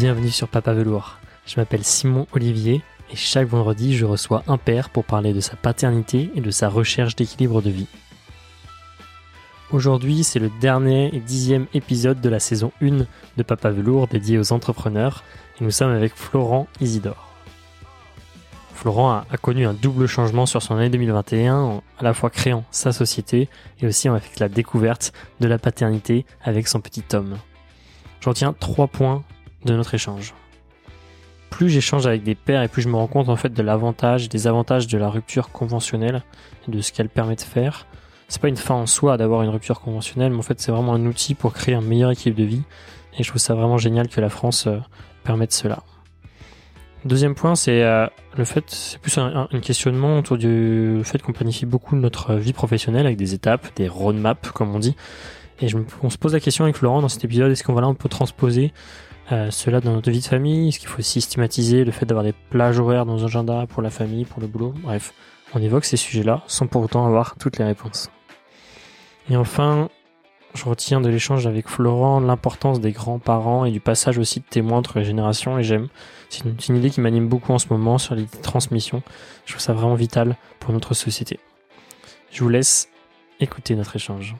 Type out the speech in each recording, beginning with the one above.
bienvenue sur Papa Velours. Je m'appelle Simon Olivier et chaque vendredi je reçois un père pour parler de sa paternité et de sa recherche d'équilibre de vie. Aujourd'hui c'est le dernier et dixième épisode de la saison 1 de Papa Velours dédié aux entrepreneurs et nous sommes avec Florent Isidore. Florent a, connu un double changement sur son année 2021, en à la fois créant sa société et aussi avec la découverte de la paternité avec son petit Tom. Je retiens trois points de notre échange. Plus j'échange avec des pères et plus je me rends compte en fait de l'avantage, des avantages de la rupture conventionnelle et de ce qu'elle permet de faire. C'est pas une fin en soi d'avoir une rupture conventionnelle, mais en fait c'est vraiment un outil pour créer un meilleur équilibre de vie. Et je trouve ça vraiment génial que la France euh, permette cela. Deuxième point, c'est euh, le fait, c'est plus un, questionnement autour du fait qu'on planifie beaucoup notre vie professionnelle avec des étapes, des roadmaps comme on dit. Et on se pose la question avec Florent dans cet épisode, est-ce qu'on va là on peut transposer euh, cela dans notre vie de famille Est-ce qu'il faut systématiser le fait d'avoir des plages horaires dans nos agendas pour la famille, pour le boulot? Bref, on évoque ces sujets-là sans pour autant avoir toutes les réponses. Et enfin, je retiens de l'échange avec Florent l'importance des grands-parents et du passage aussi de témoins entre les générations et j'aime. C'est une, une, idée qui m'anime beaucoup en ce moment sur les transmissions. Je trouve ça vraiment vital pour notre société. Je vous laisse écouter notre échange.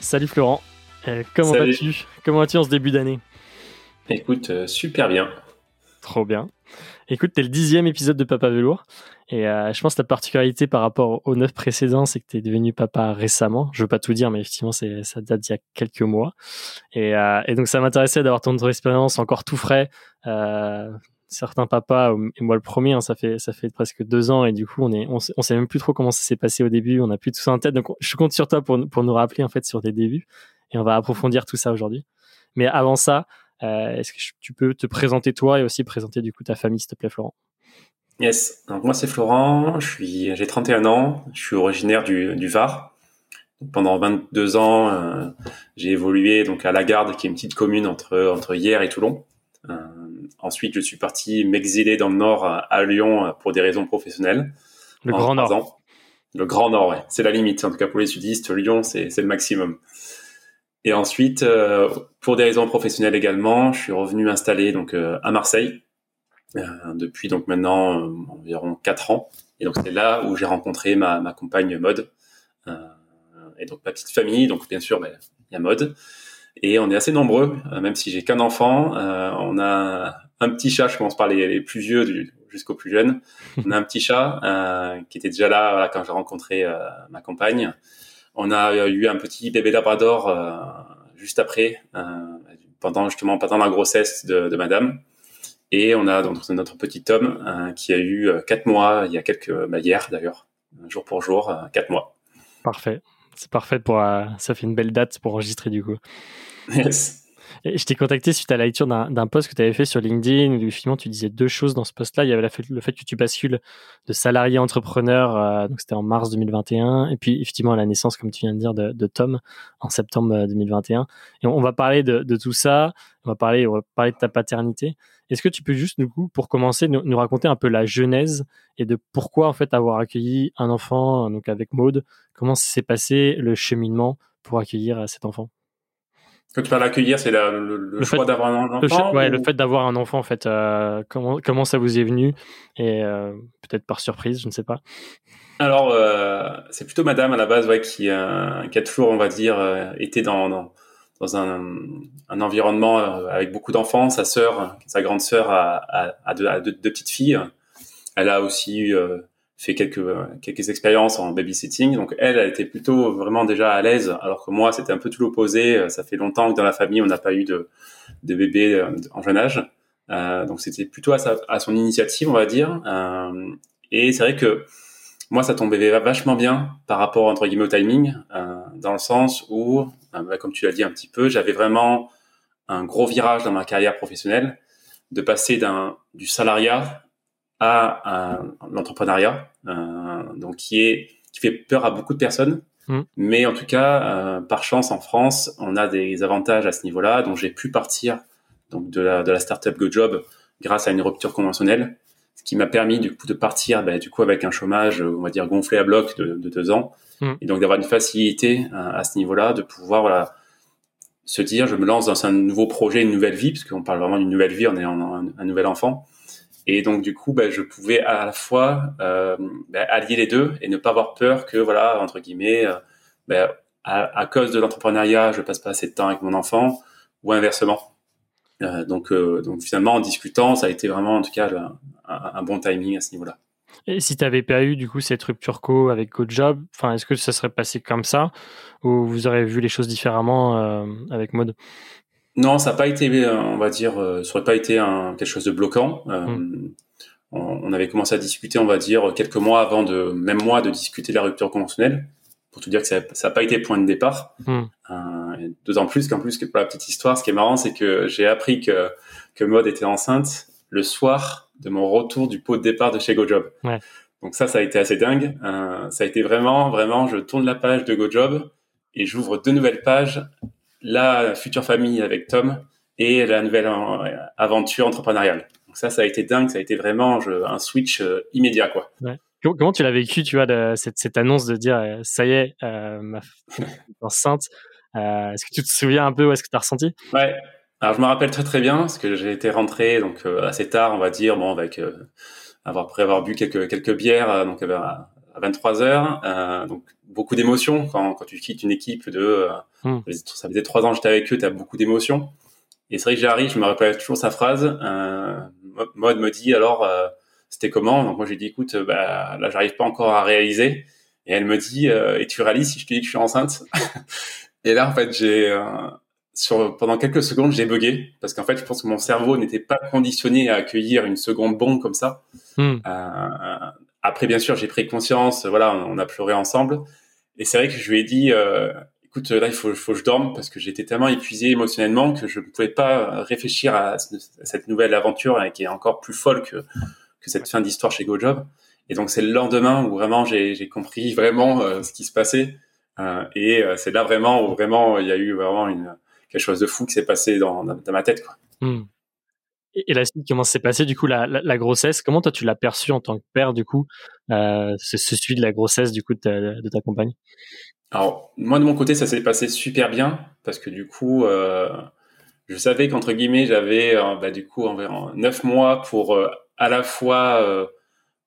Salut Florent, euh, comment vas-tu? Comment vas-tu en ce début d'année? Écoute, euh, super bien. Trop bien. Écoute, t'es le dixième épisode de Papa Velours. Et euh, je pense que ta particularité par rapport aux neuf précédents, c'est que tu es devenu papa récemment. Je veux pas tout dire, mais effectivement, c'est ça date d'il y a quelques mois. Et, euh, et donc, ça m'intéressait d'avoir ton, ton, expérience encore tout frais. Certains papas, et moi le premier, hein, ça fait ça fait presque deux ans, et du coup, on est on, on sait même plus trop comment ça s'est passé au début. On a plus tout ça en tête. Donc, je compte sur toi pour pour nous rappeler en fait sur tes débuts. Et on va approfondir tout ça aujourd'hui. Mais avant ça, euh, est-ce que tu peux te présenter toi et aussi présenter du coup ta famille, s'il te plaît, Florent? Yes, donc moi c'est Florent, j'ai 31 ans, je suis originaire du, du Var. Pendant 22 ans, euh, j'ai évolué donc à La Garde, qui est une petite commune entre entre Hier et Toulon. Euh, ensuite, je suis parti m'exiler dans le Nord à Lyon pour des raisons professionnelles. Le Grand Nord. Ans. Le Grand Nord, ouais, c'est la limite. En tout cas pour les sudistes, Lyon c'est c'est le maximum. Et ensuite, euh, pour des raisons professionnelles également, je suis revenu m'installer donc euh, à Marseille euh, depuis donc maintenant environ quatre ans. Et donc c'est là où j'ai rencontré ma, compagne Mode et donc ma petite famille. Donc bien sûr, ben, il y a Mode et on est assez nombreux, même si j'ai qu'un enfant. on a un petit chat. Je commence par les, plus vieux jusqu'aux plus jeunes. On a un petit chat qui était déjà là quand j'ai rencontré ma compagne. On a eu un petit bébé labrador euh, juste après, euh, pendant justement pendant la grossesse de, de, Madame. Et on a donc notre petit Tom euh, qui a eu quatre mois il y a quelques bah, hier d'ailleurs, jour pour jour, quatre mois. Parfait, c'est parfait pour ça fait une belle date pour enregistrer du coup. Yes. Je t'ai contacté suite à la lecture d'un post que tu avais fait sur LinkedIn où finalement tu disais deux choses dans ce post-là. Il y avait le fait, que tu bascules de salarié entrepreneur, euh, donc c'était en mars 2021, et puis effectivement la naissance, comme tu viens de dire, de, Tom en septembre 2021. Et on, va parler de, tout ça. On va parler, on va parler de ta paternité. Est-ce que tu peux juste, du coup, pour commencer, nous, nous, raconter un peu la genèse et de pourquoi en fait avoir accueilli un enfant, donc avec Maude, comment s'est passé le cheminement pour accueillir cet enfant? Quand tu parles d'accueillir, c'est le, le, le, choix d'avoir un enfant. Le, ouais, ou... le fait d'avoir un enfant, en fait. Euh, comment comment ça vous est venu? Et euh, peut-être par surprise, je ne sais pas. Alors, euh, c'est plutôt Madame à la base, ouais, qui, qui a toujours, on va dire, été dans, dans, dans un, un, environnement avec beaucoup d'enfants. Sa sœur, sa grande sœur, a, a, a, deux, a deux, deux, petites filles. Elle a aussi eu fait quelques quelques expériences en babysitting. Donc elle, a été plutôt vraiment déjà à l'aise, alors que moi, c'était un peu tout l'opposé. Ça fait longtemps que dans la famille, on n'a pas eu de, de bébé en jeune âge. Euh, donc c'était plutôt à, sa, à, son initiative, on va dire. Euh, et c'est vrai que moi, ça tombait vachement bien par rapport entre guillemets au timing, euh, dans le sens où, bah, comme tu l'as dit un petit peu, j'avais vraiment un gros virage dans ma carrière professionnelle, de passer d'un du salariat à l'entrepreneuriat, euh, donc qui est qui fait peur à beaucoup de personnes. Mmh. Mais en tout cas, euh, par chance en France, on a des avantages à ce niveau-là. Donc j'ai pu partir donc de la de la startup GoJob grâce à une rupture conventionnelle, ce qui m'a permis du coup de partir bah, du coup avec un chômage on va dire gonflé à bloc de, de deux ans mmh. et donc d'avoir une facilité à, à ce niveau-là, de pouvoir voilà se dire je me lance dans un nouveau projet, une nouvelle vie, parce qu'on parle vraiment d'une nouvelle vie, on est un, un, nouvel enfant. Et donc du coup, bah, je pouvais à la fois euh, bah, allier les deux et ne pas avoir peur que voilà entre guillemets, euh, bah, à, cause de l'entrepreneuriat, je passe pas assez de temps avec mon enfant, ou inversement. Euh, donc finalement en discutant, ça a été vraiment en tout cas un, bon timing à ce niveau-là. Et si tu n'avais pas eu du coup cette rupture co avec GoJob, est-ce que ça serait passé comme ça ou vous aurez vu les choses différemment avec Mode Non, ça n'a pas été, euh, on va dire, euh, ça n'aurait pas été un, quelque chose de bloquant. Hmm. on, avait commencé à discuter, on va dire, quelques mois avant de, même moi, de discuter de la rupture conventionnelle. Pour te dire que ça n'a pas été point de départ. Hmm. D'autant plus qu'en plus que pour la petite histoire, ce qui est marrant, c'est que j'ai appris que que Mode était enceinte le soir de mon retour du pot de départ de chez GoJob. Ouais. Donc ça, ça a été assez dingue. Euh, ça a été vraiment, vraiment, je tourne la page de GoJob et j'ouvre deux nouvelles pages, la future famille avec Tom et la nouvelle euh, aventure entrepreneuriale. Donc ça, ça a été dingue. Ça a été vraiment un switch euh, immédiat, quoi. Ouais. Comment tu l'as vécu, tu vois, de, cette, cette, annonce de dire euh, ça y est, euh, ma femme est enceinte. Est-ce que tu te souviens un peu où est-ce que tu as ressenti? Ouais, alors je me rappelle très très bien parce que j'ai été rentré donc euh, assez tard, on va dire, bon avec avoir après avoir bu quelques quelques bières donc à, 23 heures, euh, donc beaucoup d'émotions quand quand tu quittes une équipe de hmm. ça faisait trois ans que j'étais avec eux, tu as beaucoup d'émotions. Et c'est vrai que j'arrive, je me rappelle toujours sa phrase. Euh, Mode me dit alors c'était comment? Donc moi j'ai dit écoute bah là j'arrive pas encore à réaliser. Et elle me dit et tu réalises si je te dis que je suis enceinte? Et là en fait j'ai sur, pendant quelques secondes, j'ai bugué parce qu'en fait, je pense que mon cerveau n'était pas conditionné à accueillir une seconde bombe comme ça. Hmm. Euh, après, bien sûr, j'ai pris conscience. Voilà, on, a pleuré ensemble. Et c'est vrai que je lui ai dit, euh, écoute, là, il faut, que je dorme parce que j'étais tellement épuisé émotionnellement que je ne pouvais pas réfléchir à, cette nouvelle aventure qui est encore plus folle que, que cette fin d'histoire chez GoJob. Et donc, c'est le lendemain où vraiment j'ai compris vraiment euh, ce qui se passait. Euh, et c'est là vraiment où vraiment il y a eu vraiment une quelque chose de fou qui s'est passé dans, dans, ma tête. Hmm. Et, la suite, comment s'est passé du coup la, la, grossesse? Comment toi tu l'as perçu en tant que père du coup euh, ce, ce suivi de la grossesse du coup de ta, de ta compagne? Alors moi de mon côté ça s'est passé super bien parce que du coup euh, je savais qu'entre guillemets j'avais euh, bah, du coup environ neuf mois pour à la fois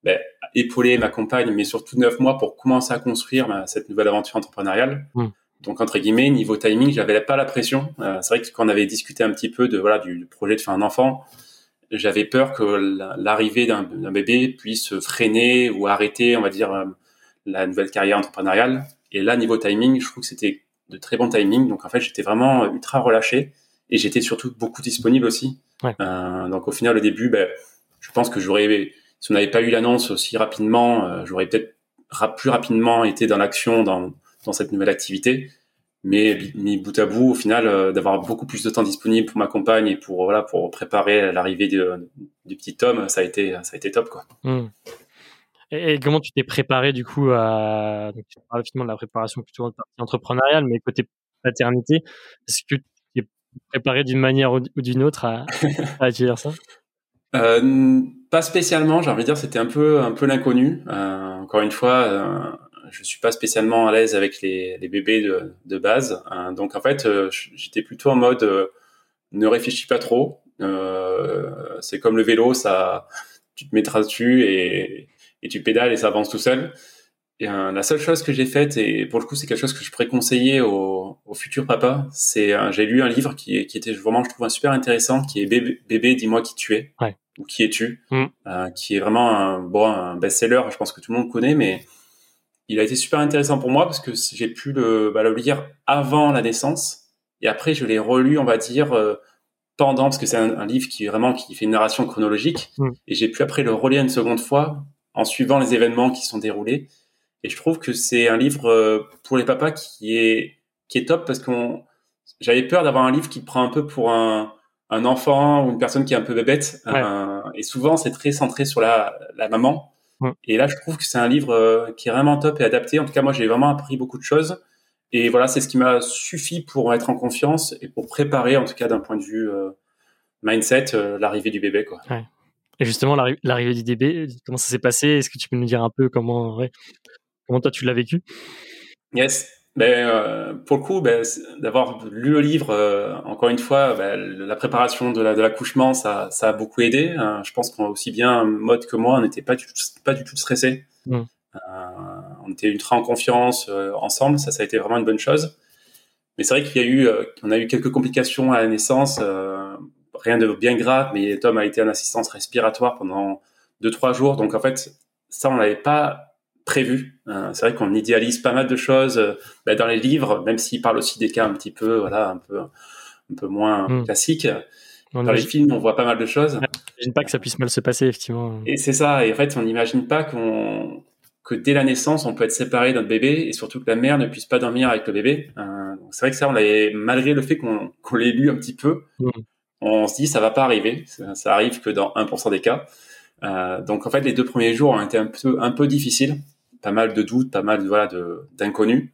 bah, épauler ma compagne mais surtout neuf mois pour commencer à construire bah, cette nouvelle aventure entrepreneuriale. Hmm. Donc entre guillemets, niveau timing, j'avais pas la pression. Euh, c'est vrai que quand on avait discuté un petit peu de voilà du, projet de faire un enfant, j'avais peur que l'arrivée d'un bébé puisse freiner ou arrêter, on va dire, euh, la nouvelle carrière entrepreneuriale. Et là, niveau timing, je trouve que c'était de très bon timing. Donc en fait, j'étais vraiment ultra relâché et j'étais surtout beaucoup disponible aussi. Ouais. Euh, donc au final, au début, ben, je pense que j'aurais, si on n'avait pas eu l'annonce aussi rapidement, euh, j'aurais peut-être plus rapidement été dans l'action, dans dans cette nouvelle activité. Mais mis bout à bout, au final, euh, d'avoir beaucoup plus de temps disponible pour ma compagne et pour voilà pour préparer l'arrivée du petit Tom, ça a été ça a été top quoi. Hmm. Et, comment tu t'es préparé du coup à donc tu parles finalement de la préparation plutôt entrepreneuriale, mais côté paternité, est-ce que tu es préparé d'une manière ou d'une autre à, à dire ça? Euh, Pas spécialement, j'ai envie de dire, c'était un peu un peu l'inconnu. Euh, encore une fois. Euh, je suis pas spécialement à l'aise avec les, les bébés de, de base. Hein. donc en fait, euh, j'étais plutôt en mode euh, ne réfléchis pas trop. Euh, c'est comme le vélo, ça, tu te mettras dessus et, et tu pédales et ça avance tout seul. Et la seule chose que j'ai faite, et pour le coup c'est quelque chose que je pourrais conseiller aux, aux futurs papas, c'est j'ai lu un livre qui, qui était vraiment, je trouve, un super intéressant, qui est Bébé, bébé dis-moi qui tu es, ouais. ou qui es-tu, mm. qui est vraiment un, bon, un best-seller, je pense que tout le monde connaît, mais il a été super intéressant pour moi parce que j'ai pu le, bah, le lire avant la naissance. Et après je l'ai relu, on va dire, euh, pendant parce que c'est un, livre qui vraiment qui fait une narration chronologique. Mm. et j'ai pu après le relire une seconde fois en suivant les événements qui sont déroulés. Et je trouve que c'est un livre euh, pour les papas qui est qui est top parce qu'on j'avais peur d'avoir un livre qui prend un peu pour un, un enfant ou une personne qui est un peu bébête. Et souvent c'est très centré sur la, la maman et là, je trouve que c'est un livre euh, qui est vraiment top et adapté. En tout cas, moi, j'ai vraiment appris beaucoup de choses. Et voilà, c'est ce qui m'a suffi pour être en confiance et pour préparer, en tout cas d'un point de vue euh, mindset, euh, l'arrivée du bébé. Quoi. Ouais. Et justement, l'arrivée du bébé, comment ça s'est passé? Est-ce que tu peux nous dire un peu comment, ouais, comment toi tu l'as vécu? Yes. Ben, euh, pour le coup, ben, d'avoir lu le livre, euh, encore une fois, ben, la préparation de l'accouchement, la, ça, ça a beaucoup aidé. Hein. je pense qu'on aussi bien mode que moi, on n'était pas du tout, pas du tout stressé. Mm. Euh, on était ultra en confiance ensemble. Ça, ça a été vraiment une bonne chose. Mais c'est vrai qu'il y a eu, on a eu quelques complications à la naissance. rien de bien grave, mais Tom a été en assistance respiratoire pendant deux trois jours. Donc en fait, ça, on l'avait pas prévu. Euh, c'est vrai qu'on idéalise pas mal de choses euh, bah, dans les livres, même s'ils parlent aussi des cas un petit peu, voilà, un peu, un peu moins hmm. classiques. dans les films, on voit pas mal de choses. J'imagine pas que ça puisse mal se passer, effectivement. Et c'est ça. Et en fait, on n'imagine pas qu'on que dès la naissance, on peut être séparé d'un bébé et surtout que la mère ne puisse pas dormir avec le bébé. Euh, c'est vrai que ça, on l'avait, malgré le fait qu'on l'ait lu un petit peu, hmm. on se dit ça va pas arriver. Ça, ça arrive que dans 1% des cas. Euh, donc en fait, les deux premiers jours ont été un peu, un peu difficiles, pas mal de doutes, pas mal voilà de d'inconnus.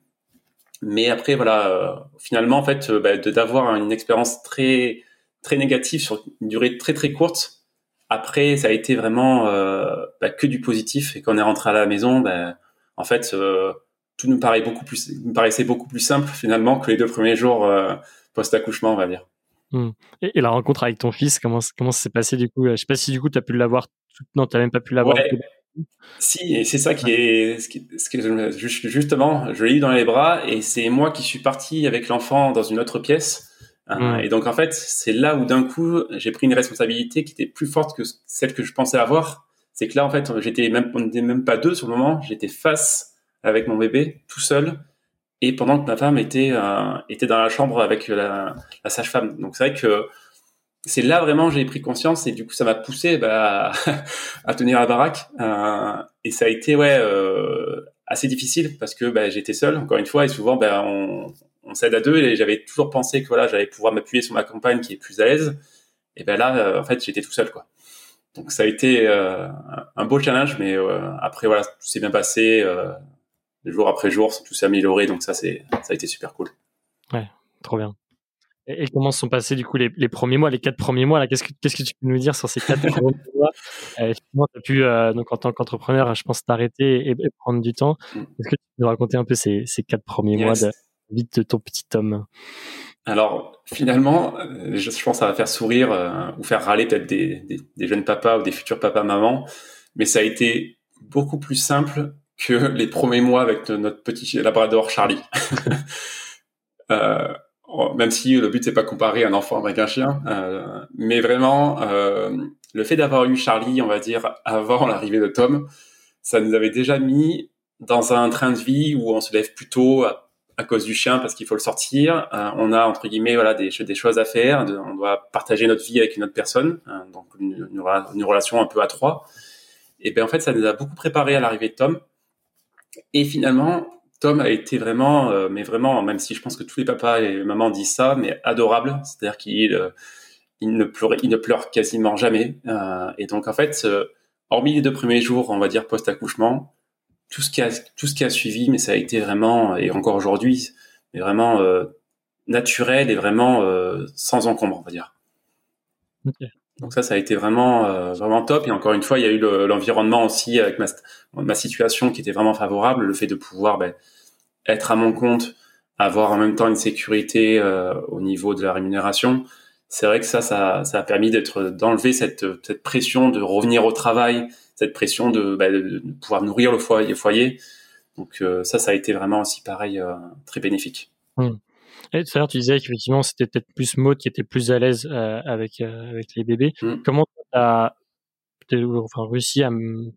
Mais après voilà, euh, finalement en fait, euh, bah, d'avoir une expérience très très négative sur une durée très très courte. Après, ça a été vraiment bah, que du positif et quand on est rentré à la maison, bah, en fait, tout nous paraît beaucoup plus, nous paraissait beaucoup plus simple finalement que les deux premiers jours post accouchement, on va dire. Hmm. Et, la rencontre avec ton fils, comment comment s'est passé du coup? Je sais pas si du coup tu as pu l'avoir non, tu n'as même pas pu l'avoir. Si, et c'est ça qui est, ce qui, justement, je l'ai eu dans les bras et c'est moi qui suis parti avec l'enfant dans une autre pièce. Euh, et donc en fait, c'est là où d'un coup, j'ai pris une responsabilité qui était plus forte que celle que je pensais avoir. C'est que là, en fait, j'étais même, on n'était même pas deux sur le moment. J'étais face avec mon bébé, tout seul, et pendant que ma femme était euh, était dans la chambre avec la, la sage-femme. Donc c'est vrai que c'est là vraiment j'ai pris conscience et du coup ça m'a poussé bah, à tenir la baraque euh, et ça a été ouais euh, assez difficile parce que bah, j'étais seul encore une fois et souvent bah, on, on s'aide à deux et j'avais toujours pensé que voilà j'allais pouvoir m'appuyer sur ma compagne qui est plus à l'aise. Et ben là euh, en fait j'étais tout seul quoi. Donc ça a été euh, un beau challenge mais euh, après voilà tout s'est bien passé jour après jour tout s'est amélioré donc ça c'est ça a été super cool. Ouais trop bien et, comment sont passés du coup les, les, premiers mois, les quatre premiers mois Qu'est-ce que qu'est-ce que tu peux nous dire sur ces quatre premiers mois? Euh, Effectivement, tu as pu euh, donc en tant qu'entrepreneur, je pense t'arrêter et, prendre du temps. Mm. Est-ce que tu peux nous raconter un peu ces, ces quatre premiers mois de vie de ton petit homme? Alors finalement, euh, je, pense que ça va faire sourire euh, ou faire râler peut-être des, des, des, jeunes papas ou des futurs papas mamans, mais ça a été beaucoup plus simple que les premiers mois avec notre petit labrador Charlie. euh, même si le but c'est pas comparer un enfant avec un chien, euh, mais vraiment euh, le fait d'avoir eu Charlie, on va dire avant l'arrivée de Tom, ça nous avait déjà mis dans un train de vie où on se lève plus tôt à, cause du chien parce qu'il faut le sortir. Euh, on a entre guillemets voilà des, des choses à faire, on doit partager notre vie avec une autre personne, hein, donc une, une, relation un peu à trois. Et ben en fait ça nous a beaucoup préparé à l'arrivée de Tom. Et finalement, Tom a été vraiment, euh, mais vraiment, même si je pense que tous les papas et mamans disent ça, mais adorable. C'est-à-dire qu'il euh, il ne pleure, il ne pleure quasiment jamais. Euh, et donc en fait, hormis les deux premiers jours, on va dire post accouchement, tout ce qui a tout ce qui a suivi, mais ça a été vraiment et encore aujourd'hui, mais vraiment naturel et vraiment sans encombre, on va dire. Donc ça, ça a été vraiment vraiment top. Et encore une fois, il y a eu l'environnement aussi avec ma, ma situation qui était vraiment favorable, le fait de pouvoir ben, être à mon compte, avoir en même temps une sécurité euh, au niveau de la rémunération. C'est vrai que ça, ça, ça a permis d'être d'enlever cette, cette pression de revenir au travail, cette pression de, ben, de pouvoir nourrir le foyer. foyer. Donc euh, ça, ça a été vraiment aussi pareil euh, très bénéfique. Mmh. Et tout à l'heure, tu disais qu'effectivement, c'était peut-être plus Maud qui était plus à l'aise avec avec les bébés. Mmh. Comment tu as enfin, réussi à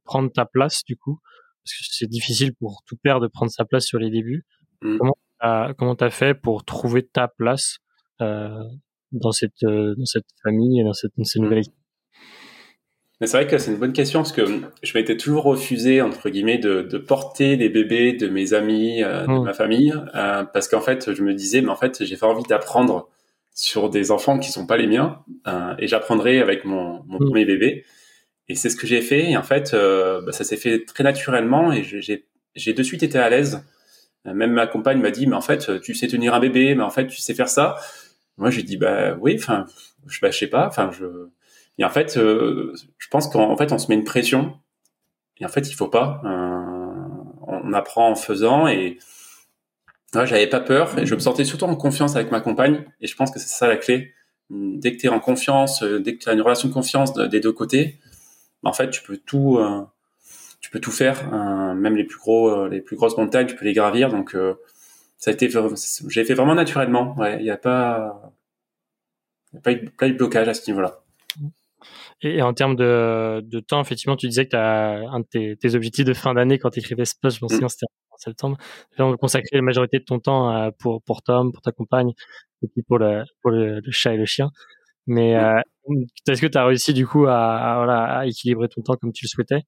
prendre ta place du coup? Parce que c'est difficile pour tout père de prendre sa place sur les débuts. Mmh. Comment t'as, comment t'as fait pour trouver ta place euh, dans cette euh, dans cette famille et dans cette, dans cette nouvelle mmh. équipe mais c'est vrai que c'est une bonne question parce que je m'étais toujours refusé entre guillemets de, de porter les bébés de mes amis, euh, de ma famille, euh, parce qu'en fait je me disais mais en fait j'ai pas envie d'apprendre sur des enfants qui sont pas les miens euh, et j'apprendrai avec mon, mon premier bébé. Et c'est ce que j'ai fait. Et en fait, euh, bah, ça s'est fait très naturellement et j'ai, j'ai de suite été à l'aise. Euh, même ma compagne m'a dit, mais en fait, tu sais tenir un bébé, mais en fait, tu sais faire ça. Moi, j'ai dit, bah oui, enfin, je, bah, je sais pas. Enfin, je. Et en fait, euh, je pense qu'en fait, on se met une pression. Et en fait, il faut pas. on apprend en faisant et Ouais, j'avais pas peur et je me sentais surtout en confiance avec ma compagne et je pense que c'est ça la clé. Dès que tu es en confiance, euh, dès que tu as une relation de confiance des deux côtés, en fait, tu peux tout, euh, tu peux tout faire, euh, même les plus gros, les plus grosses montagnes, tu peux les gravir. Donc, ça a été, j'ai fait vraiment naturellement. Il n'y a pas, a pas eu de blocage à ce niveau-là. Et, en termes de, de, temps, effectivement, tu disais que as un de tes, tes objectifs de fin d'année quand tu écrivais ce post, je souviens, mm. c'était en septembre, de consacrer la majorité de ton temps pour, pour Tom, pour ta compagne, et puis pour le, pour le, chat et le chien. Mais mm. euh, est-ce que tu as réussi du coup à, voilà, à équilibrer ton temps comme tu le souhaitais?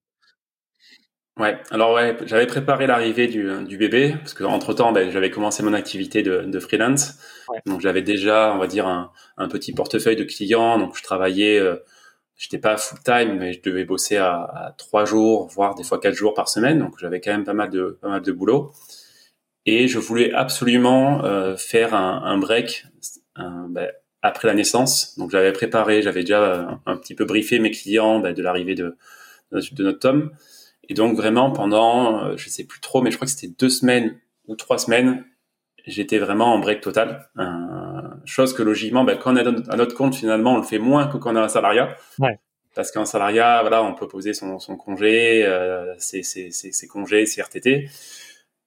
Ouais, alors ouais, j'avais préparé l'arrivée du, du bébé parce que entre temps, ben, j'avais commencé mon activité de, de freelance, donc j'avais déjà, on va dire, un, un, petit portefeuille de clients, donc je travaillais euh, j'étais pas full time, mais je devais bosser à, trois jours, voire des fois quatre jours par semaine. Donc j'avais quand même pas mal de boulot. Et je voulais absolument euh, faire un, break ben, après la naissance. Donc j'avais préparé, j'avais déjà un, petit peu briefé mes clients ben, de l'arrivée de, notre tome. Et donc vraiment pendant, euh, je sais plus trop, mais je crois que c'était deux semaines ou trois semaines, j'étais vraiment en break total. Chose que logiquement, ben, quand on est à notre compte, finalement, on le fait moins que quand on a un salariat. Ouais. Parce qu'un salariat, voilà, on peut poser son, son congé, euh, ses, ses, ses, congés, ses RTT.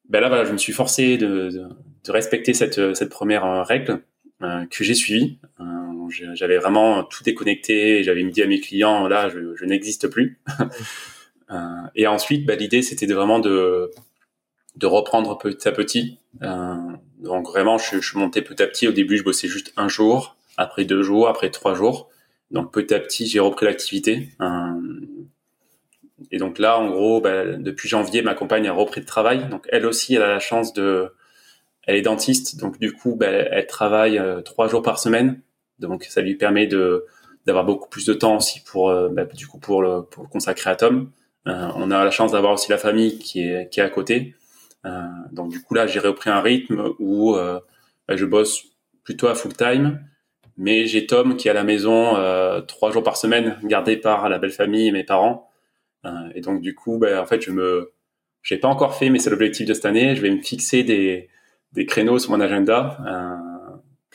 Ben là, voilà, je me suis forcé de, de, de respecter cette, cette première euh, règle euh, que j'ai suivie. Euh, j'avais vraiment tout déconnecté. J'avais dit à mes clients, là, je, je n'existe plus. et ensuite, ben, l'idée, c'était de vraiment de de reprendre petit à petit. Euh, donc vraiment, je, je montais petit à petit. Au début, je bossais juste un jour, après deux jours, après trois jours. Donc petit à petit, j'ai repris l'activité. Euh, et donc là, en gros, bah, depuis janvier, ma compagne a repris le travail. Donc elle aussi, elle a la chance de, elle est dentiste, donc du coup, bah, elle travaille euh, trois jours par semaine. Donc ça lui permet de d'avoir beaucoup plus de temps aussi pour bah, du coup pour le consacrer à Tom. On a la chance d'avoir aussi la famille qui est qui est à côté. Euh, donc du coup là, j'ai repris un rythme où euh, je bosse plutôt à full time, mais j'ai Tom qui est à la maison euh, trois jours par semaine, gardé par la belle famille et mes parents. et donc du coup, bah, en fait, je me, j'ai pas encore fait, mais c'est l'objectif de cette année. Je vais me fixer des, des créneaux sur mon agenda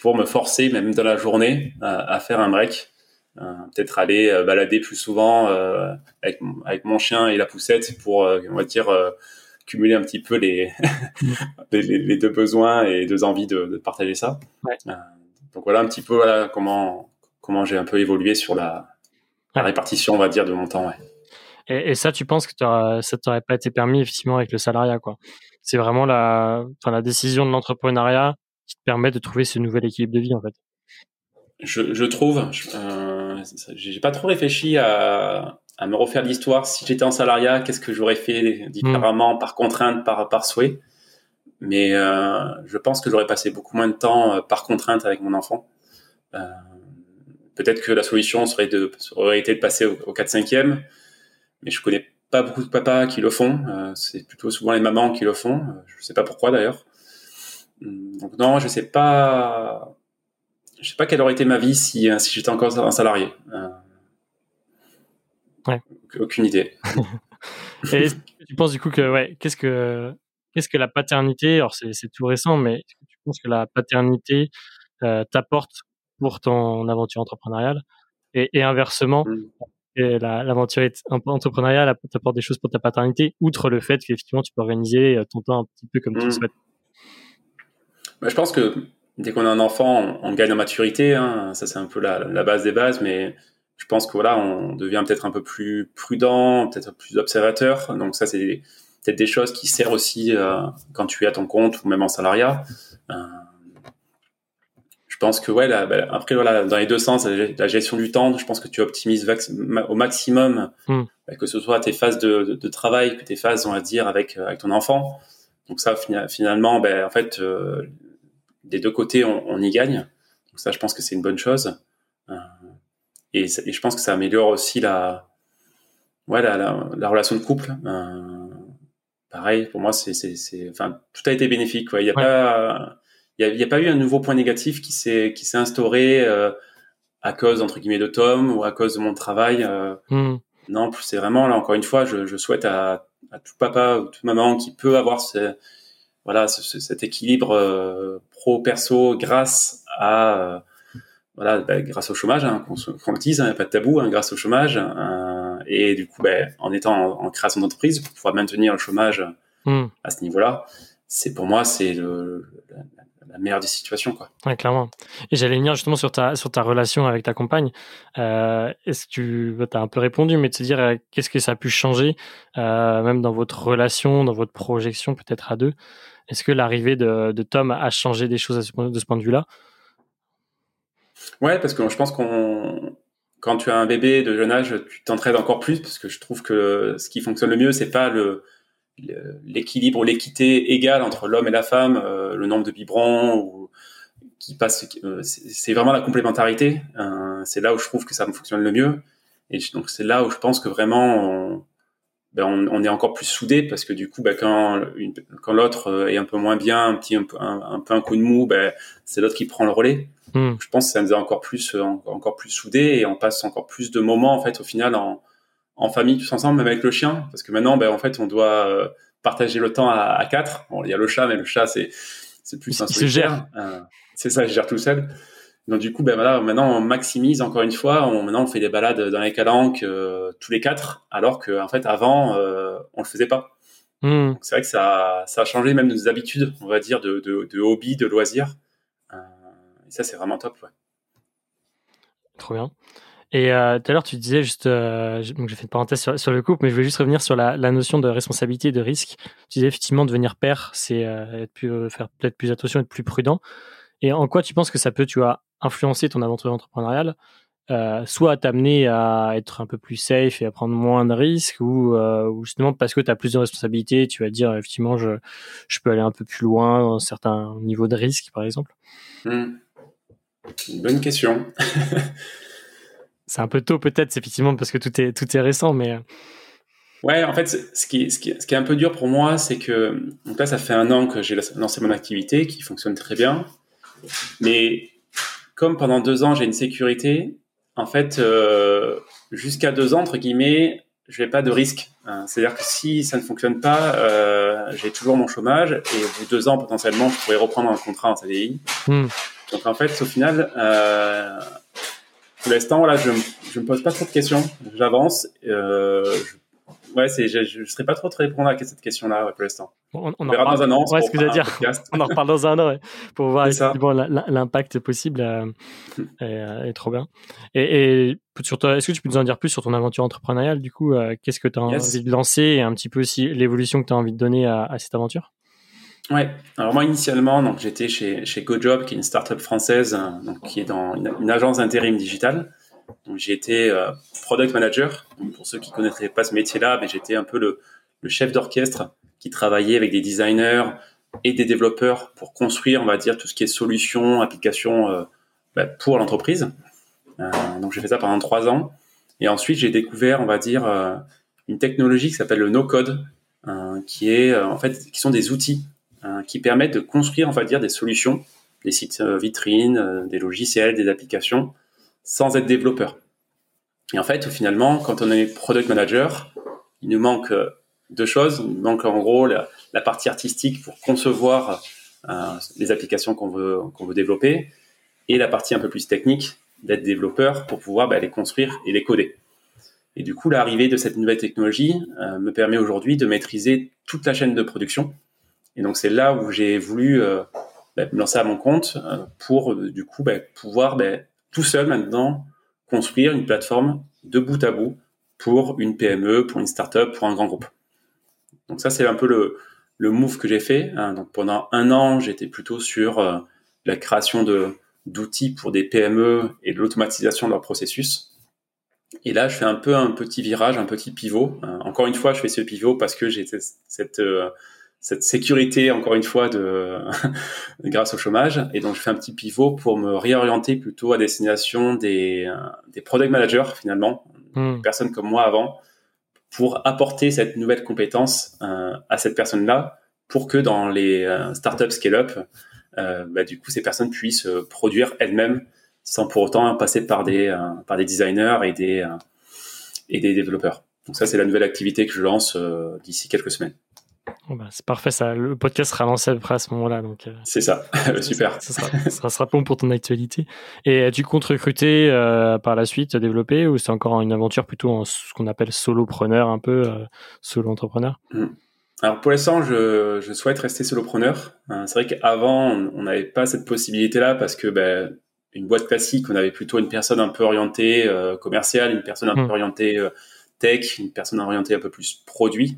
pour me forcer, même dans la journée, à faire un break. peut-être aller balader plus souvent avec mon chien et la poussette pour, on va dire, cumuler un petit peu les, les, les, deux besoins et deux envies de, de partager ça. Ouais. Euh, donc voilà un petit peu voilà comment comment j'ai un peu évolué sur la, la, répartition, on va dire, de mon temps. Ouais. Et, et ça, tu penses que ça t'aurait pas été permis effectivement avec le salariat, quoi C'est vraiment la, enfin, la décision de l'entrepreneuriat qui te permet de trouver ce nouvel équilibre de vie, en fait. Je, je trouve, euh, j'ai pas trop réfléchi à, à me refaire l'histoire. Si j'étais en salariat, qu'est-ce que j'aurais fait différemment, par contrainte, par, souhait? Mais euh, je pense que j'aurais passé beaucoup moins de temps euh, par contrainte avec mon enfant. Euh, Peut-être que la solution aurait été de passer au, au 4-5e, mais je connais pas beaucoup de papas qui le font. C'est plutôt souvent les mamans qui le font. Je sais pas pourquoi d'ailleurs. Donc non, je sais pas. Je sais pas quelle aurait été ma vie si j'étais encore un salarié. Ouais. Aucune idée. Et tu penses du coup que ouais, qu'est-ce que qu'est-ce que la paternité Alors c'est c'est tout récent, mais est-ce que tu penses que la paternité euh, t'apporte pour ton aventure entrepreneuriale? Et, et inversement, mm. l'aventure entrepreneuriale t'apporte des choses pour ta paternité, outre le fait qu'effectivement tu peux organiser euh, ton temps un petit peu comme tu le mm. souhaites? Bah, je pense que dès qu'on a un enfant, on, gagne en maturité. Hein. Ça c'est un peu la, la base des bases, mais je pense que voilà, on devient peut-être un peu plus prudent, peut-être plus observateur. Donc ça, c'est peut-être des choses qui servent aussi euh, quand tu es à ton compte ou même en salariat. Euh, je pense que ouais, bah, après voilà, dans les deux sens, la gestion du temps, je pense que tu optimises au maximum, hmm. bah, que ce soit tes phases de, de, travail, que tes phases, on va dire, avec avec ton enfant. Donc ça, finalement, ben, en fait, euh, des deux côtés, on, on, y gagne. Donc ça, je pense que c'est une bonne chose. Euh, et, et, je pense que ça améliore aussi la, ouais, la, la, relation de couple. Euh, pareil, pour moi, c'est, c'est, c'est, enfin, tout a été bénéfique. Il n'y a pas, il y a, y a, pas eu un nouveau point négatif qui s'est, qui s'est instauré euh, à cause entre guillemets de Tom ou à cause de mon travail. Euh, hmm. Non, c'est vraiment là encore une fois, je, je souhaite à, à, tout papa ou toute maman qui peut avoir ce, voilà cet équilibre pro perso grâce à voilà, bah, grâce au chômage, hein, qu'on le dise, il hein, n'y a pas de tabou, hein, grâce au chômage, euh, et du coup, bah, en étant en, création d'entreprise, pour pouvoir maintenir le chômage hmm. à ce niveau-là, c'est pour moi, c'est la, meilleure des situations, quoi. Ouais, clairement. Et j'allais venir justement sur ta sur ta relation avec ta compagne. Euh, est-ce que tu bah, as un peu répondu, mais de se dire euh, qu'est-ce que ça a pu changer, même dans votre relation, dans votre projection, peut-être à deux? Est-ce que l'arrivée de, de, Tom a changé des choses de ce point de vue-là? Ouais, parce que je pense qu'on quand tu as un bébé de jeune âge, tu t'entraides encore plus parce que je trouve que ce qui fonctionne le mieux, c'est pas le l'équilibre l'équité égale entre l'homme et la femme, euh, le nombre de biberons ou qui passe. Euh, c'est vraiment la complémentarité. Euh, c'est là où je trouve que ça fonctionne le mieux. Et donc c'est là où je pense que vraiment ben on, est encore plus soudé parce que du coup, ben quand, quand l'autre est un peu moins bien, un petit un peu un, peu un coup de mou, ben c'est l'autre qui prend le relais. Hmm. Je pense que ça nous a encore plus euh, encore plus soudés et on passe encore plus de moments en fait au final en, en famille tous ensemble, même avec le chien, parce que maintenant, ben en fait, on doit euh, partager le temps à, à quatre. Bon, il y a le chat, mais le chat c'est c'est plus un solitaire. Euh, c'est ça, je gère tout seul. Donc du coup, ben voilà, maintenant on maximise encore une fois. On, maintenant on fait des balades dans les calanques euh, tous les quatre, alors que en fait avant euh, on le faisait pas. Hmm. C'est vrai que ça, ça a changé même nos habitudes, on va dire, de, de, de hobby, de loisirs. Euh, et ça c'est vraiment top. Ouais. Trop bien. Et euh, tout à l'heure, tu disais juste, donc j'ai fait une parenthèse sur, sur, le couple, mais je voulais juste revenir sur la, la, notion de responsabilité et de risque. Tu disais effectivement devenir père, c'est être plus, faire peut-être plus attention, être plus prudent. Et en quoi tu penses que ça peut, tu vois, influencer ton aventure entrepreneuriale, euh, soit t'amener à être un peu plus safe et à prendre moins de risques, ou, euh, ou justement parce que tu as plus de responsabilités, tu vas dire effectivement je, je peux aller un peu plus loin dans certains niveaux de risque, par exemple hmm. Bonne question. c'est un peu tôt peut-être, effectivement, parce que tout est, tout est récent, mais... Euh. Ouais, en fait, ce qui, ce qui, ce qui est un peu dur pour moi, c'est que donc là, ça fait un an que j'ai lancé mon activité qui fonctionne très bien. Mais comme pendant deux ans, j'ai une sécurité, en fait, euh, jusqu'à deux ans, entre guillemets, je n'ai pas de risque. Hein. C'est-à-dire que si ça ne fonctionne pas, euh, j'ai toujours mon chômage et au bout de deux ans, potentiellement, je pourrais reprendre un contrat en CDI. Hmm. Donc en fait, au final, euh, pour l'instant, voilà, je ne me pose pas trop de questions. J'avance. Euh, ouais, c'est, je ne serais pas trop très répondre à cette question-là pour l'instant. on, on, en verra dans un an. Ouais, ce que dire. on en reparle dans un an pour voir l'impact possible. Euh, hmm. est, trop bien. Et, et est-ce que tu peux nous en dire plus sur ton aventure entrepreneuriale Du coup, euh, qu'est-ce que tu as envie de lancer et un petit peu aussi l'évolution que tu as envie de donner à, à cette aventure? Ouais. Alors moi initialement, donc j'étais chez chez GoJob, qui est une startup française, donc qui est dans une, une agence d'intérim digital. Été euh, product manager. pour ceux qui connaîtraient pas ce métier-là, mais j'étais un peu le, le chef d'orchestre qui travaillait avec des designers et des développeurs pour construire, on va dire, tout ce qui est solutions, applications euh, bah, pour l'entreprise. Euh, donc j'ai fait ça pendant trois ans. Et ensuite j'ai découvert, on va dire, euh, une technologie qui s'appelle le no-code, qui est en fait, qui sont des outils qui permettent de construire, on va dire, des solutions, des sites vitrines, des logiciels, des applications sans être développeur. Et en fait, finalement, quand on est product manager, il nous manque euh, deux choses. Il nous manque en gros la, partie artistique pour concevoir euh, les applications qu'on veut, veut développer et la partie un peu plus technique d'être développeur pour pouvoir bah, les construire et les coder. Et du coup, l'arrivée de cette nouvelle technologie euh, me permet aujourd'hui de maîtriser toute la chaîne de production. Et donc, c'est là où j'ai voulu bah, me lancer à mon compte pour, du coup, bah, pouvoir tout seul maintenant construire une plateforme de bout à bout pour une PME, pour une startup, pour un grand groupe. Donc ça, c'est un peu le, le move que j'ai fait. Hein. Donc pendant un an, j'étais plutôt sur euh, la création de d'outils pour des PME et de l'automatisation de leur processus. Et là, je fais un peu un petit virage, un petit pivot. Hein. Encore une fois, je fais ce pivot parce que j'ai cette euh, cette sécurité, encore une fois, de grâce au chômage. Et donc, je fais un petit pivot pour me réorienter plutôt à destination des, euh, des product managers, finalement, hmm. des personnes comme moi avant, pour apporter cette nouvelle compétence euh, à cette personne-là, pour que dans les euh, startups scale-up, euh, bah, du coup, ces personnes puissent produire elles-mêmes sans pour autant passer par des, par des designers et des, et des développeurs. Donc ça, c'est la nouvelle activité que je lance d'ici quelques semaines. Bah, c'est parfait, ça. Le podcast sera lancé à peu près à ce moment-là. Donc, euh, c'est ça, super. Ça, sera, sera, bon pour ton actualité. Et tu comptes recruter euh, par la suite, développer, ou c'est encore une aventure plutôt en ce qu'on appelle solopreneur, un peu euh, solo entrepreneur hmm. Alors pour l'instant, je, je, souhaite rester solopreneur. c'est vrai qu'avant, on n'avait pas cette possibilité-là parce que ben, une boîte classique, on avait plutôt une personne un peu orientée commerciale, une personne un peu hmm. orientée tech, une personne orientée un peu plus produit.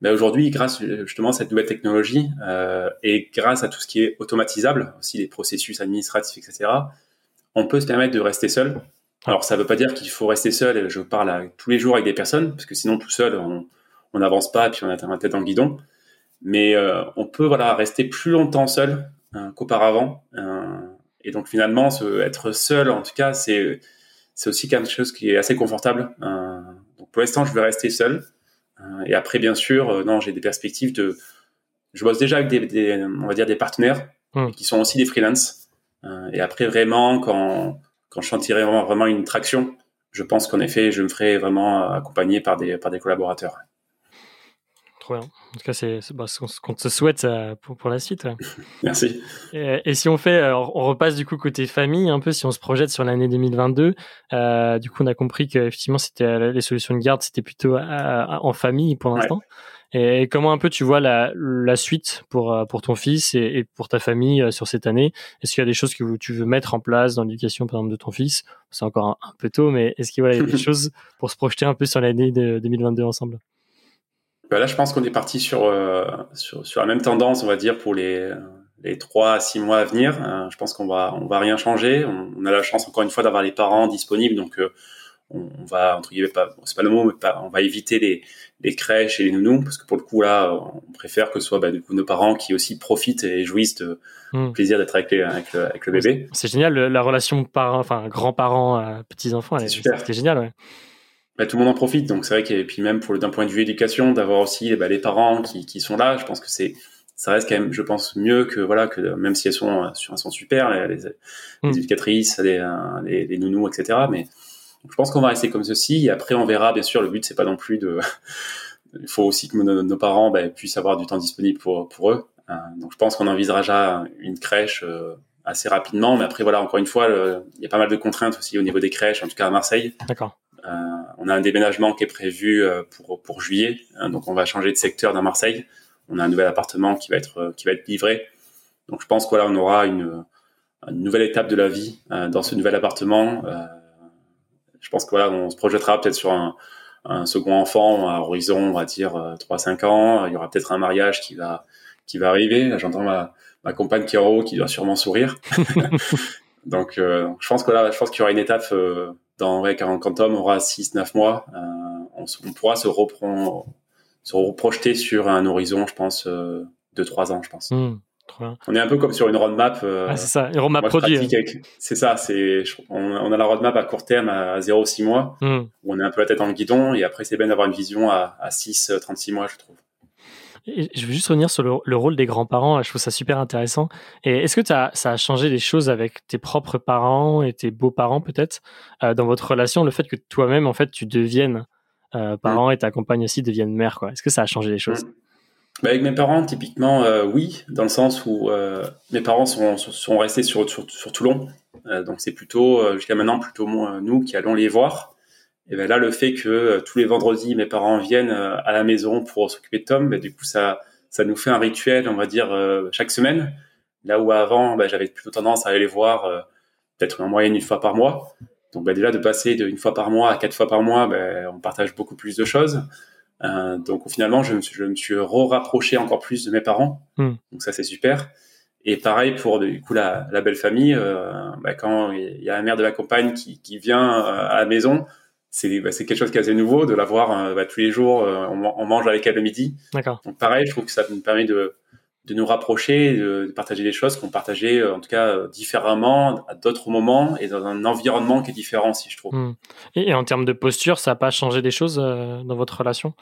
Mais aujourd'hui, grâce justement à cette nouvelle technologie euh, et grâce à tout ce qui est automatisable, aussi les processus administratifs, etc., on peut se permettre de rester seul. Alors, ça ne veut pas dire qu'il faut rester seul. Je parle tous les jours avec des personnes, parce que sinon, tout seul, on n'avance pas et puis on a la tête dans le guidon. Mais euh, on peut rester plus longtemps seul hein, qu'auparavant. Euh, et donc, finalement, être seul, en tout cas, c'est aussi quelque chose qui est assez confortable. Euh, donc, pour l'instant, je vais rester seul. Euh, et après, bien sûr, euh, non, j'ai des perspectives de. Je bosse déjà avec des, on va dire des partenaires hmm. qui sont aussi des freelances. Euh, et après, vraiment, quand quand je sentirai vraiment, vraiment une traction, je pense qu'en effet, je me ferai vraiment accompagner par des par des collaborateurs. En tout cas, c'est bah, ce qu'on te souhaite euh, pour, pour, la suite. Merci. Et, si on fait, on repasse du coup côté famille, un peu si on se projette sur l'année 2022. Euh, du coup, on a compris qu'effectivement, c'était euh, les solutions de garde, c'était plutôt en famille pour l'instant. Et comment un peu tu vois la, la suite pour, pour ton fils et, et pour ta famille sur cette année? Est-ce qu'il y a des choses que tu veux mettre en place dans l'éducation, par exemple, de ton fils? C'est encore un, un, peu tôt, mais est-ce qu'il y a des choses pour se projeter un peu sur l'année de 2022 ensemble? Là, je pense qu'on est parti sur, euh, sur, sur la même tendance, on va dire, pour les les trois à six mois à venir. Euh, je pense qu'on va on va rien changer. On, a la chance encore une fois d'avoir les parents disponibles, donc euh, on, va entre guillemets pas c'est pas le mot, mais pas, on va éviter les les crèches et les nounous parce que pour le coup là, on préfère que ce soit bah, du coup nos parents qui aussi profitent et jouissent de hmm. plaisir d'être avec, avec, le, avec le bébé. C'est génial la relation parents, enfin grands-parents, petits enfants. C'est super. C'est génial, ouais. Bah, tout le monde en profite. Donc c'est vrai que puis même pour d'un point de vue éducation, d'avoir aussi bah, les parents qui, qui sont là, je pense que c'est ça reste quand même, je pense, mieux que voilà que même si elles sont elles sont super, les, les, mm. éducatrices, les, les, les, nounous, etc. Mais je pense qu'on va rester comme ceci. Et après, on verra. Bien sûr, le but c'est pas non plus de. Il faut aussi que nos, parents bah, puissent avoir du temps disponible pour pour eux. Euh, donc je pense qu'on envisagera une crèche euh, assez rapidement. Mais après, voilà, encore une fois, il y a pas mal de contraintes aussi au niveau des crèches, en tout cas à Marseille. D'accord. Euh, on a un déménagement qui est prévu euh, pour, pour juillet, hein, donc on va changer de secteur dans Marseille. On a un nouvel appartement qui va être, euh, qui va être livré. Donc je pense qu'on on aura une, nouvelle étape de la vie dans ce nouvel appartement. je pense que voilà, on se projettera peut-être sur un, un second enfant à horizon, on va dire 3-5 ans. Il y aura peut-être un mariage qui va qui va arriver. J'entends ma, ma compagne Kiro qui doit sûrement sourire. Donc, je pense que là, je pense qu'il y aura une étape dans ouais, quand, quand Tom aura 6-9 mois, euh, on, on, pourra se, reprendre, se reprojeter sur un horizon, je pense, euh, de 3 ans, je pense. Mmh, on est un peu comme sur une roadmap. Euh, ah, c'est ça, une roadmap produit. Hein. C'est ça, c'est, on, on, a la roadmap à court terme à 0-6 mois, mmh. où on est un peu la tête dans le guidon, et après c'est bien d'avoir une vision à, à 6-36 mois, je trouve je veux juste revenir sur le, rôle des grands-parents. Je trouve ça super intéressant. Et est-ce que as, ça a changé des choses avec tes propres parents et tes beaux-parents peut-être euh, dans votre relation, le fait que toi-même en fait tu deviennes euh, parent mm. et ta compagne aussi devienne mère quoi? Est-ce que ça a changé les choses? Mm. bah Avec mes parents, typiquement, euh, oui, dans le sens où mes parents sont, sont restés sur, sur, sur Toulon. donc c'est plutôt, jusqu'à maintenant, plutôt nous qui allons les voir. Et ben là, le fait que euh, tous les vendredis, mes parents viennent euh, à la maison pour s'occuper de Tom, ben, du coup, ça, ça nous fait un rituel, on va dire, euh, chaque semaine. Là où avant, ben, j'avais plutôt tendance à aller les voir peut-être en moyenne une fois par mois. Donc ben, déjà, de passer de une fois par mois à quatre fois par mois, ben, on partage beaucoup plus de choses. Euh, donc finalement, je me suis, je me suis rapproché encore plus de mes parents. Hmm. Donc ça, c'est super. Et pareil pour du coup la, la belle famille. Euh, ben, quand il y a la mère de la compagne qui, qui vient à la maison, c'est bah, c'est quelque chose qui est assez nouveau de l'avoir euh, bah, tous les jours euh, on, mange avec elle le midi. Donc pareil je trouve que ça nous permet de de nous rapprocher de, partager des choses qu'on partageait euh, en tout cas différemment à d'autres moments et dans un environnement qui est différent si je trouve. Hmm. et, en termes de posture ça n'a pas changé des choses dans votre relation?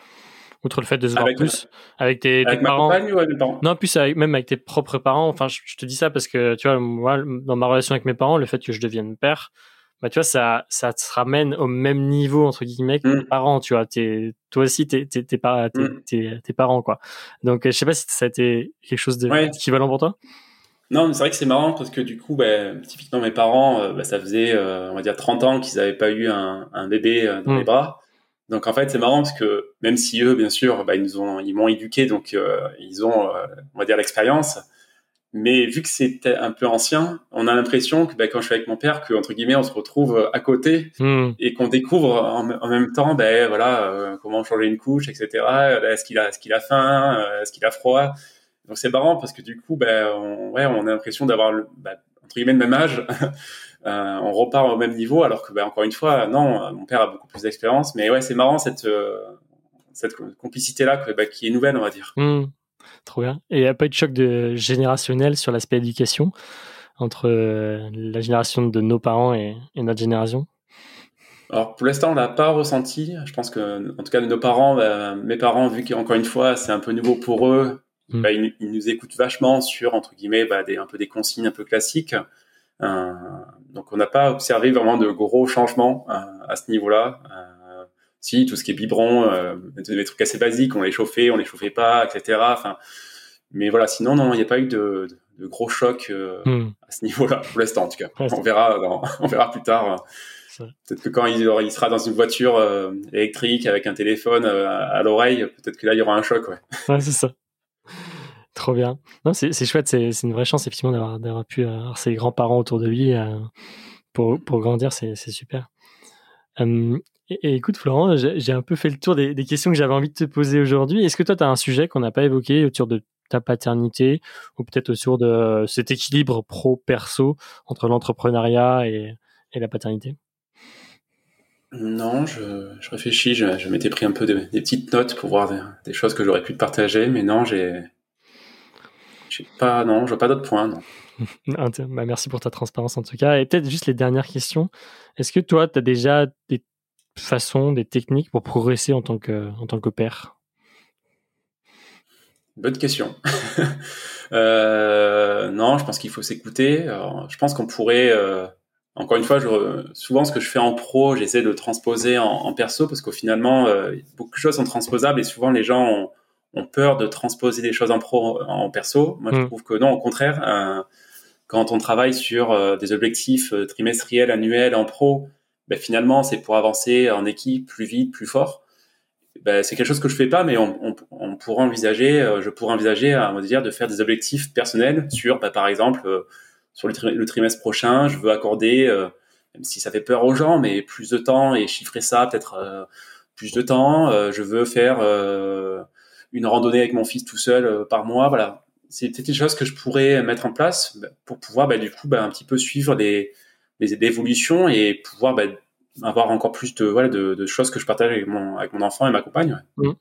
Outre le fait de se voir avec, plus? Avec tes, avec parents? Ma ou avec mes parents? Non plus avec, même avec tes propres parents. Enfin je, je, te dis ça parce que tu vois moi dans ma relation avec mes parents le fait que je devienne père bah, tu vois, ça, ça te ramène au même niveau, entre guillemets, que tes mm. parents, tu vois. T'es, toi aussi, t'es, t'es, t'es, t'es, mm. tes parents, quoi. Donc, je sais pas si ça a été quelque chose d'équivalent pour toi. Non, c'est vrai que c'est marrant parce que du coup, bah, typiquement mes parents, euh, bah, ça faisait, euh, on va dire, 30 ans qu'ils n'avaient pas eu un, un bébé euh, dans les bras. Donc en fait, c'est marrant parce que même si eux, bien sûr, bah, ils nous ont, ils m'ont éduqué, donc ils ont, on va dire, l'expérience. Mais vu que c'était un peu ancien, on a l'impression que bah, quand je suis avec mon père, que entre guillemets, on se retrouve à côté hmm. et qu'on découvre en, même temps, ben voilà, comment changer une couche, etc. Est-ce qu'il a, est-ce qu'il a faim, est-ce qu'il a froid. Donc c'est marrant parce que du coup, ben, on, ouais, on a l'impression d'avoir ben, entre guillemets le même âge. euh, on repart au même niveau, alors que ben, encore une fois, non, mon père a beaucoup plus d'expérience. Mais ouais, c'est marrant cette euh, cette complicité là ben, qui est nouvelle, on va dire. Mmh. Trop bien. Et il n'y a pas eu de choc de générationnel sur l'aspect éducation entre euh, la génération de nos parents et, et notre génération? Alors pour l'instant, on l'a pas ressenti. Je pense que, en tout cas, nos parents, ben, mes parents, vu qu'encore une fois, c'est un peu nouveau pour eux, Mm. Bah, ils, nous écoutent vachement sur entre guillemets bah, des, un peu des consignes un peu classiques. Euh, donc on n'a pas observé vraiment de gros changements euh, à ce niveau-là. Euh, si tout ce qui est biberon, euh, des trucs assez basiques, on les chauffait, on les chauffait pas, etc. Enfin, mais voilà, sinon non, il n'y a pas eu de, de, de gros chocs euh, mm. à ce niveau-là pour l'instant en tout cas. on verra, on verra plus tard. Peut-être que quand il, il, sera dans une voiture euh, électrique avec un téléphone à l'oreille, peut-être que là il y aura un choc, ouais. Ouais, c'est ça. Trop bien. Non, c'est, chouette, c'est, une vraie chance effectivement d'avoir, pu avoir ses grands-parents autour de lui euh, pour, pour grandir, c'est, super. Et, écoute Florent, j'ai, un peu fait le tour des, questions que j'avais envie de te poser aujourd'hui. Est-ce que toi, tu as un sujet qu'on n'a pas évoqué autour de ta paternité ou peut-être autour de cet équilibre pro-perso entre l'entrepreneuriat et, et la paternité? Non, je, je réfléchis. Je, je, m'étais pris un peu des petites notes pour voir des, des, choses que j'aurais pu te partager, mais non, j'ai, pas, non, je vois pas d'autres points. bah, merci pour ta transparence en tout cas. Et peut-être juste les dernières questions. Est-ce que toi, tu as déjà des façons, des techniques pour progresser en tant que, en tant que père Bonne question. euh, non, je pense qu'il faut s'écouter. Je pense qu'on pourrait, euh, encore une fois, je, souvent ce que je fais en pro, j'essaie de transposer en, en perso parce qu'au finalement, euh, beaucoup de choses sont transposables et souvent les gens ont, ont peur de transposer des choses en pro en perso. Moi, je mm. trouve que non, au contraire, quand on travaille sur des objectifs trimestriels, annuels en pro, ben, finalement, c'est pour avancer en équipe plus vite, plus fort. Ben, c'est quelque chose que je fais pas, mais on, on, on pourrait envisager, je pourrais envisager, à dire, de faire des objectifs personnels sur, ben, par exemple, sur le, trimestre prochain, je veux accorder, même si ça fait peur aux gens, mais plus de temps et chiffrer ça peut-être plus de temps. je veux faire une randonnée avec mon fils tout seul euh, par mois. Voilà, c'est peut-être une chose que je pourrais mettre en place bah, pour pouvoir bah, du coup bah, un petit peu suivre les, évolutions et pouvoir bah, avoir encore plus de, voilà, de, de, choses que je partage avec mon, avec mon enfant et ma compagne. Ouais. Mmh.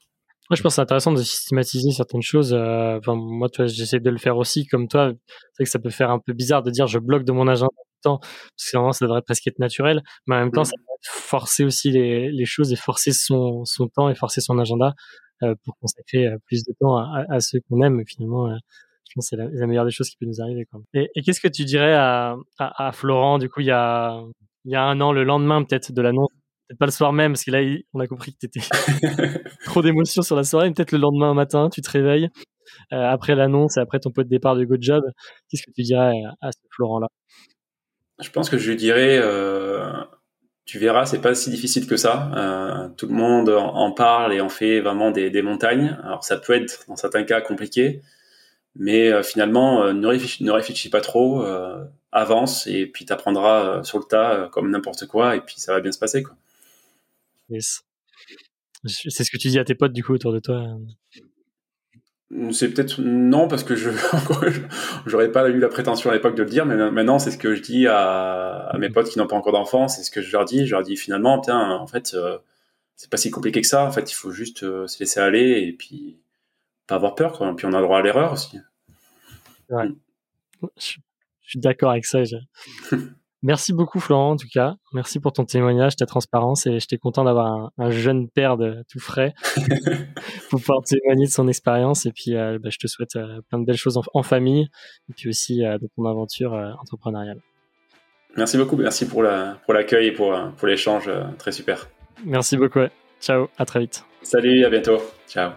Moi, je pense que c'est intéressant de systématiser certaines choses. Euh, enfin, moi, j'essaie de le faire aussi comme toi. C'est que ça peut faire un peu bizarre de dire je bloque de mon agenda temps, parce que vraiment, ça devrait presque être naturel. Mais en même temps, mmh. ça va forcer aussi les, les choses et forcer son, son temps et forcer son agenda euh, pour consacrer euh, plus de temps à, à ceux qu'on aime. Finalement, euh, je pense que c'est la, la, meilleure des choses qui peut nous arriver. Quoi. Et, et qu'est-ce que tu dirais à, à, à, Florent, du coup, il y a, il y a un an, le lendemain peut-être de l'annonce Peut-être pas le soir même, parce que là, on a compris que tu étais trop d'émotions sur la soirée. Peut-être le lendemain matin, tu te réveilles euh, après l'annonce et après ton pot de départ de GoJob. Qu'est-ce que tu dirais à, ce Florent-là? Je pense que je lui dirais, euh, tu verras, c'est pas si difficile que ça. Euh, tout le monde en, parle et en fait vraiment des, des, montagnes. Alors ça peut être dans certains cas compliqué, mais euh, finalement euh, ne, réfléchis, ne, réfléchis, pas trop, euh, avance et puis t'apprendras sur le tas comme n'importe quoi et puis ça va bien se passer quoi. Yes. C'est ce que tu dis à tes potes du coup autour de toi. C'est peut-être non parce que je j'aurais pas eu la prétention à l'époque de le dire, mais maintenant c'est ce que je dis à, à mes potes qui n'ont pas encore d'enfants, c'est ce que je leur dis. Je leur dis finalement, tiens, en fait, euh, c'est pas si compliqué que ça. En fait, il faut juste euh, se laisser aller et puis pas avoir peur. Quoi. Puis on a le droit à l'erreur aussi. Ouais. Je, je suis d'accord avec ça. Merci beaucoup Florent en tout cas. Merci pour ton témoignage, ta transparence et j'étais content d'avoir un, jeune père de tout frais pour pouvoir témoigner de son expérience et puis euh, bah, je te souhaite euh, plein de belles choses en, famille et puis aussi euh, de ton aventure entrepreneuriale. Merci beaucoup, merci pour l'accueil pour et pour, pour l'échange, très super. Merci beaucoup. Ciao, à très vite. Salut, à bientôt. Ciao.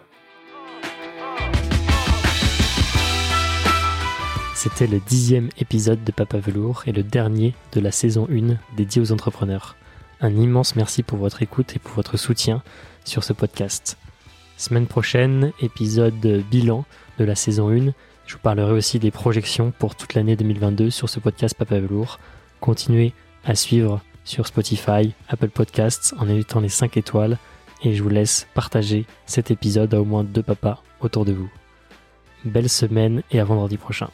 C'était le dixième épisode de Papa Velours et le dernier de la saison 1 dédié aux entrepreneurs. Un immense merci pour votre écoute et pour votre soutien sur ce podcast. Semaine prochaine, épisode bilan de la saison 1. Je vous parlerai aussi des projections pour toute l'année 2022 sur ce podcast Papa Velours. Continuez à suivre sur Spotify, Apple Podcasts en évitant les 5 étoiles et je vous laisse partager cet épisode à au moins deux papas autour de vous. Belle semaine et à vendredi prochain.